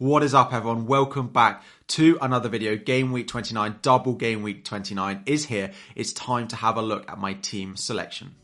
What is up, everyone? Welcome back to another video. Game week 29, double game week 29 is here. It's time to have a look at my team selection.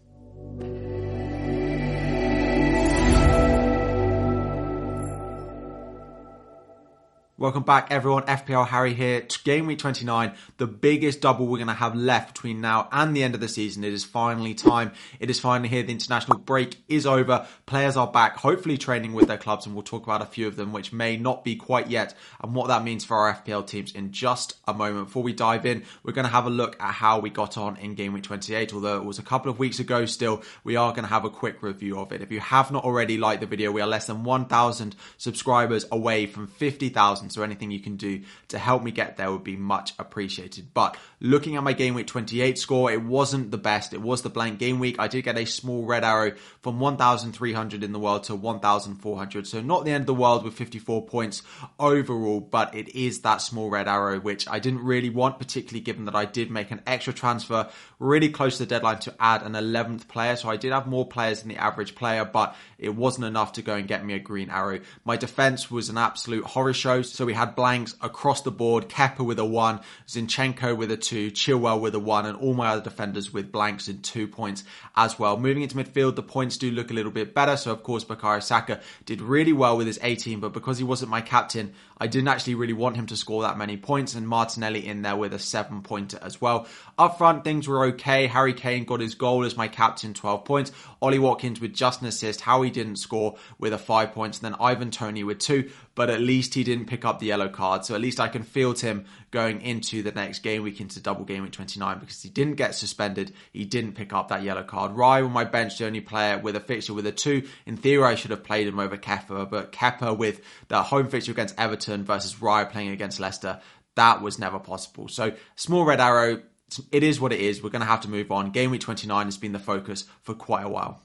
Welcome back, everyone. FPL Harry here. Game week 29, the biggest double we're going to have left between now and the end of the season. It is finally time. It is finally here. The international break is over. Players are back, hopefully training with their clubs, and we'll talk about a few of them, which may not be quite yet, and what that means for our FPL teams in just a moment. Before we dive in, we're going to have a look at how we got on in game week 28. Although it was a couple of weeks ago still, we are going to have a quick review of it. If you have not already liked the video, we are less than 1,000 subscribers away from 50,000 so anything you can do to help me get there would be much appreciated. But looking at my game week 28 score, it wasn't the best. It was the blank game week. I did get a small red arrow from 1,300 in the world to 1,400. So not the end of the world with 54 points overall, but it is that small red arrow, which I didn't really want, particularly given that I did make an extra transfer really close to the deadline to add an 11th player. So I did have more players than the average player, but it wasn't enough to go and get me a green arrow. My defense was an absolute horror show. So we had blanks across the board. Kepa with a one, Zinchenko with a two, Chilwell with a one, and all my other defenders with blanks in two points as well. Moving into midfield, the points do look a little bit better. So of course, Bukayo Saka did really well with his 18, but because he wasn't my captain, I didn't actually really want him to score that many points, and Martinelli in there with a seven pointer as well. Up front, things were okay. Harry Kane got his goal as my captain, 12 points. Ollie Watkins with just an assist. Howie didn't score with a five points, and then Ivan Toney with two, but at least he didn't pick up the yellow card. So at least I can field him going into the next game week into double game week 29 because he didn't get suspended. He didn't pick up that yellow card. Raya on my bench, the only player with a fixture with a two. In theory, I should have played him over Kepa, but Kepa with the home fixture against Everton versus Raya playing against Leicester, that was never possible. So small red arrow. It is what it is. We're going to have to move on. Game week 29 has been the focus for quite a while.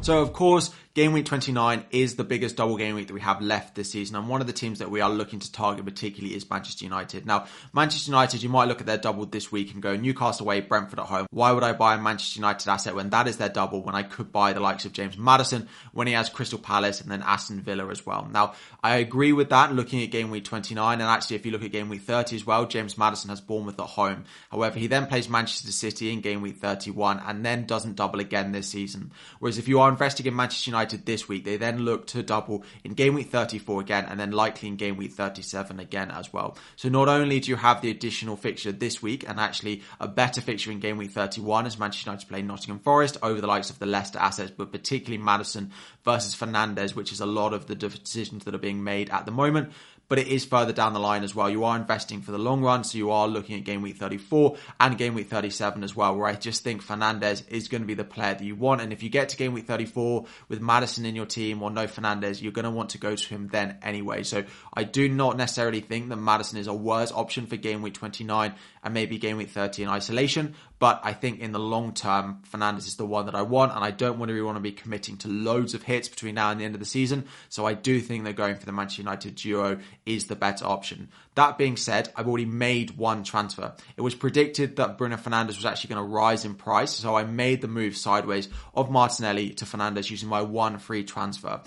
So, of course, Game week 29 is the biggest double game week that we have left this season, and one of the teams that we are looking to target particularly is Manchester United. Now, Manchester United, you might look at their double this week and go Newcastle away, Brentford at home. Why would I buy a Manchester United asset when that is their double when I could buy the likes of James Maddison when he has Crystal Palace and then Aston Villa as well? Now, I agree with that looking at game week 29, and actually, if you look at game week 30 as well, James Maddison has Bournemouth at home. However, he then plays Manchester City in game week 31 and then doesn't double again this season. Whereas if you are investing in Manchester United this week, they then look to double in game week 34 again, and then likely in game week 37 again as well. So not only do you have the additional fixture this week, and actually a better fixture in game week 31 as Manchester United play Nottingham Forest over the likes of the Leicester assets, but particularly Maddison versus Fernandes, which is a lot of the decisions that are being made at the moment but it is further down the line as well. You are investing for the long run, so you are looking at game week 34 and game week 37 as well, where I just think Fernandes is going to be the player that you want. And if you get to game week 34 with Maddison in your team or no Fernandes, you're going to want to go to him then anyway. So I do not necessarily think that Maddison is a worse option for game week 29 and maybe game week 30 in isolation. But I think in the long term, Fernandes is the one that I want, and I don't want to want to be committing to loads of hits between now and the end of the season. So I do think that going for the Manchester United duo is the better option. That being said, I've already made one transfer. It was predicted that Bruno Fernandes was actually going to rise in price, so I made the move sideways of Martinelli to Fernandes using my one free transfer.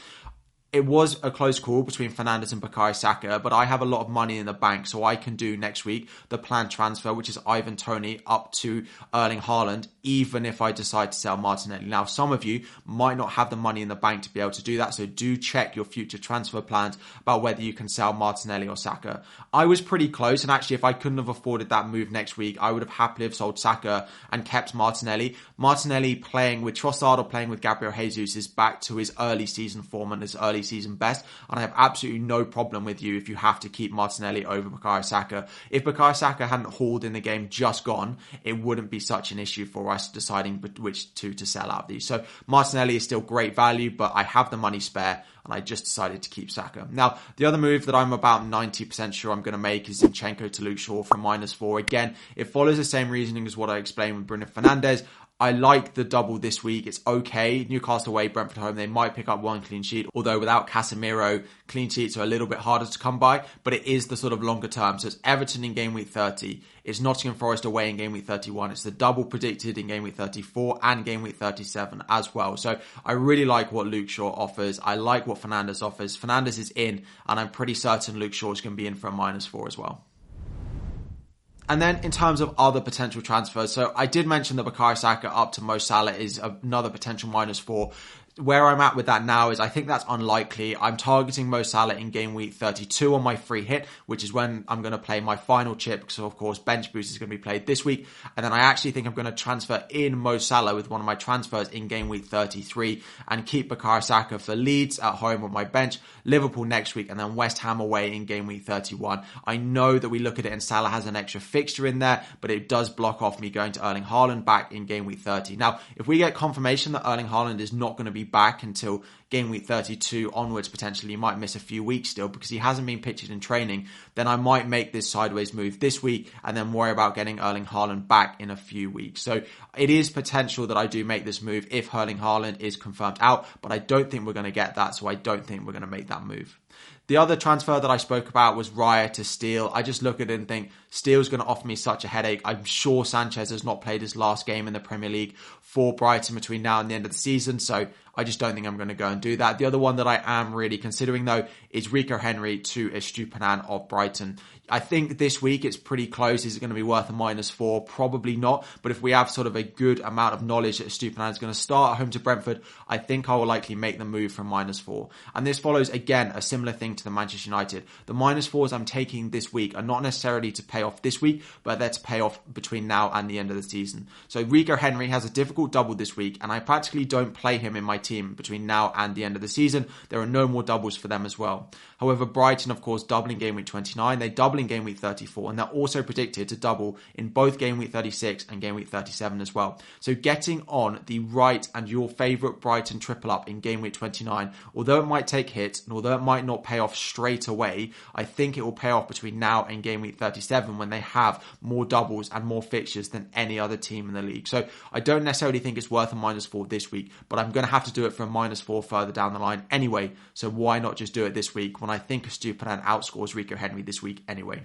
It was a close call between Fernandes and Bukayo Saka, but I have a lot of money in the bank, so I can do next week the planned transfer, which is Ivan Toney up to Erling Haaland, even if I decide to sell Martinelli. Now, some of you might not have the money in the bank to be able to do that, so do check your future transfer plans about whether you can sell Martinelli or Saka. I was pretty close, and actually, if I couldn't have afforded that move next week, I would have happily have sold Saka and kept Martinelli. Martinelli playing with Trossard or playing with Gabriel Jesus is back to his early season form and his early season best. And I have absolutely no problem with you if you have to keep Martinelli over Bukayo Saka. If Bukayo Saka hadn't hauled in the game just gone, it wouldn't be such an issue for us deciding which two to sell out of these. So Martinelli is still great value, but I have the money spare and I just decided to keep Saka. Now, the other move that I'm about 90% sure I'm going to make is Zinchenko to Luke Shaw from minus four. Again, it follows the same reasoning as what I explained with Bruno Fernandes. I like the double this week. It's okay. Newcastle away, Brentford home. They might pick up one clean sheet, although without Casemiro, clean sheets are a little bit harder to come by, but it is the sort of longer term. So it's Everton in game week 30. It's Nottingham Forest away in game week 31. It's the double predicted in game week 34 and game week 37 as well. So I really like what Luke Shaw offers. I like what Fernandes offers. Fernandes is in, and I'm pretty certain Luke Shaw is going to be in for a minus four as well. And then in terms of other potential transfers, so I did mention that Bukayo Saka up to Mo Salah is another potential minus four where I'm at with that now is I think that's unlikely. I'm targeting Mo Salah in game week 32 on my free hit, which is when I'm going to play my final chip. So of course, bench boost is going to be played this week. And then I actually think I'm going to transfer in Mo Salah with one of my transfers in game week 33 and keep Bukayo Saka for Leeds at home on my bench, Liverpool next week, and then West Ham away in game week 31. I know that we look at it and Salah has an extra fixture in there, but it does block off me going to Erling Haaland back in game week 30. Now, if we get confirmation that Erling Haaland is not going to be back until game week 32 onwards potentially. He might miss a few weeks still because he hasn't been pictured in training. Then I might make this sideways move this week and then worry about getting Erling Haaland back in a few weeks. So it is potential that I do make this move if Erling Haaland is confirmed out but I don't think we're going to get that so I don't think we're going to make that move. The other transfer that I spoke about was Raya to Steele. I just look at it and think Steele's going to offer me such a headache. I'm sure Sanchez has not played his last game in the Premier League for Brighton between now and the end of the season, so I just don't think I'm going to go and do that. The other one that I am really considering though is Rico Henry to Estupiñán of Brighton. I think this week it's pretty close. Is it going to be worth a minus four? Probably not. But if we have sort of a good amount of knowledge that Estupiñán is going to start at home to Brentford, I think I will likely make the move from minus four. And this follows again a similar thing to the Manchester United. The minus fours I'm taking this week are not necessarily to pay off this week, but they're to pay off between now and the end of the season. So Rico Henry has a difficult double this week, and I practically don't play him in my team between now and the end of the season. There are no more doubles for them as well. However, Brighton, of course, doubling game week 29, they double in game week 34, and they're also predicted to double in both game week 36 and game week 37 as well. So getting on the right and your favourite Brighton triple up in game week 29, although it might take hits and although it might not pay off straight away, I think it will pay off between now and game week 37 when they have more doubles and more fixtures than any other team in the league. So I don't necessarily think it's worth a minus four this week, but I'm going to have to do it for a minus four further down the line anyway. So why not just do it this week when I think Estupiñán outscores Rico Henry this week anyway.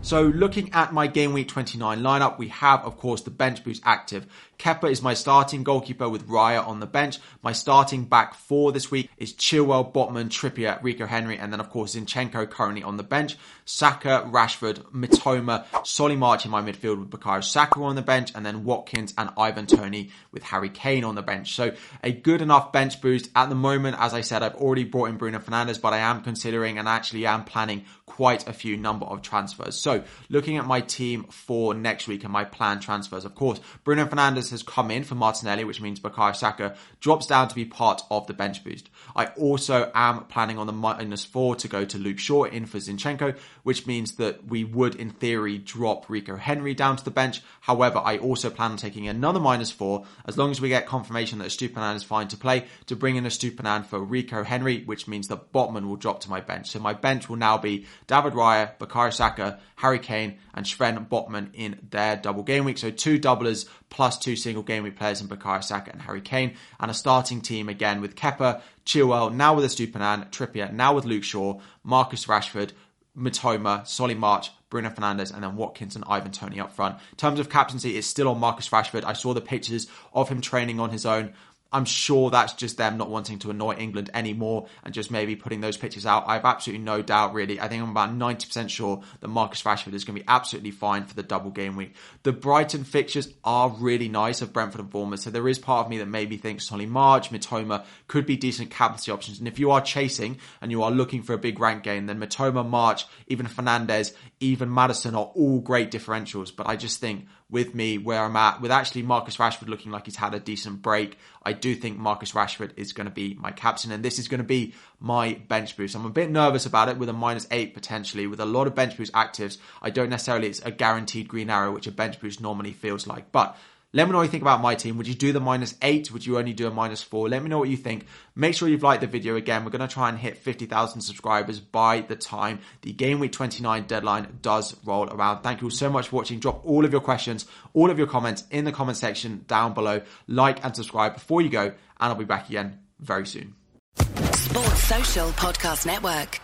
So looking at my game week 29 lineup, we have, of course, the bench boost active. Kepa is my starting goalkeeper with Raya on the bench. My starting back four this week is Chilwell, Botman, Trippier, Rico Henry, and then of course Zinchenko currently on the bench. Saka, Rashford, Mitoma, Solly March in my midfield with Bukayo Saka on the bench, and then Watkins and Ivan Toney with Harry Kane on the bench. So a good enough bench boost at the moment. As I said, I've already brought in Bruno Fernandes, but I am considering and actually am planning quite a few number of transfers. So looking at my team for next week and my planned transfers, of course, Bruno Fernandes has come in for Martinelli, which means Bukayo Saka drops down to be part of the bench boost. I also am planning on the minus four to go to Luke Shaw in for Zinchenko, which means that we would, in theory, drop Rico Henry down to the bench. However, I also plan on taking another minus four as long as we get confirmation that Estupiñán is fine to play to bring in Estupiñán for Rico Henry, which means that Botman will drop to my bench. So my bench will now be David Raya, Bukayo Saka, Harry Kane, and Sven Botman in their double game week. So two doublers plus two single game week players in Bukayo Saka and Harry Kane, and a starting team again with Kepa, Chilwell, now with Estupiñán, Trippier, now with Luke Shaw, Marcus Rashford, Mitoma, Solly March, Bruno Fernandes, and then Watkins and Ivan Toney up front. In terms of captaincy, it's still on Marcus Rashford. I saw the pictures of him training on his own I'm sure that's just them not wanting to annoy England anymore and just maybe putting those pictures out. I have absolutely no doubt, really. I think I'm about 90% sure that Marcus Rashford is going to be absolutely fine for the double game week. The Brighton fixtures are really nice of Brentford and Bournemouth, so there is part of me that maybe thinks Solly March, Mitoma could be decent captaincy options. And if you are chasing and you are looking for a big rank gain, then Mitoma, March, even Fernandes, even Maddison are all great differentials. But I just think with me where I'm at, with actually Marcus Rashford looking like he's had a decent break, I do think Marcus Rashford is going to be my captain, and this is going to be my bench boost. I'm a bit nervous about it with a minus eight potentially, with a lot of bench boost actives. I don't necessarily, it's a guaranteed green arrow, which a bench boost normally feels like, but let me know what you think about my team. Would you do the minus eight? Would you only do a minus four? Let me know what you think. Make sure you've liked the video again. We're going to try and hit 50,000 subscribers by the time the game week 29 deadline does roll around. Thank you all so much for watching. Drop all of your questions, all of your comments in the comment section down below. Like and subscribe before you go, and I'll be back again very soon. Sports Social Podcast Network.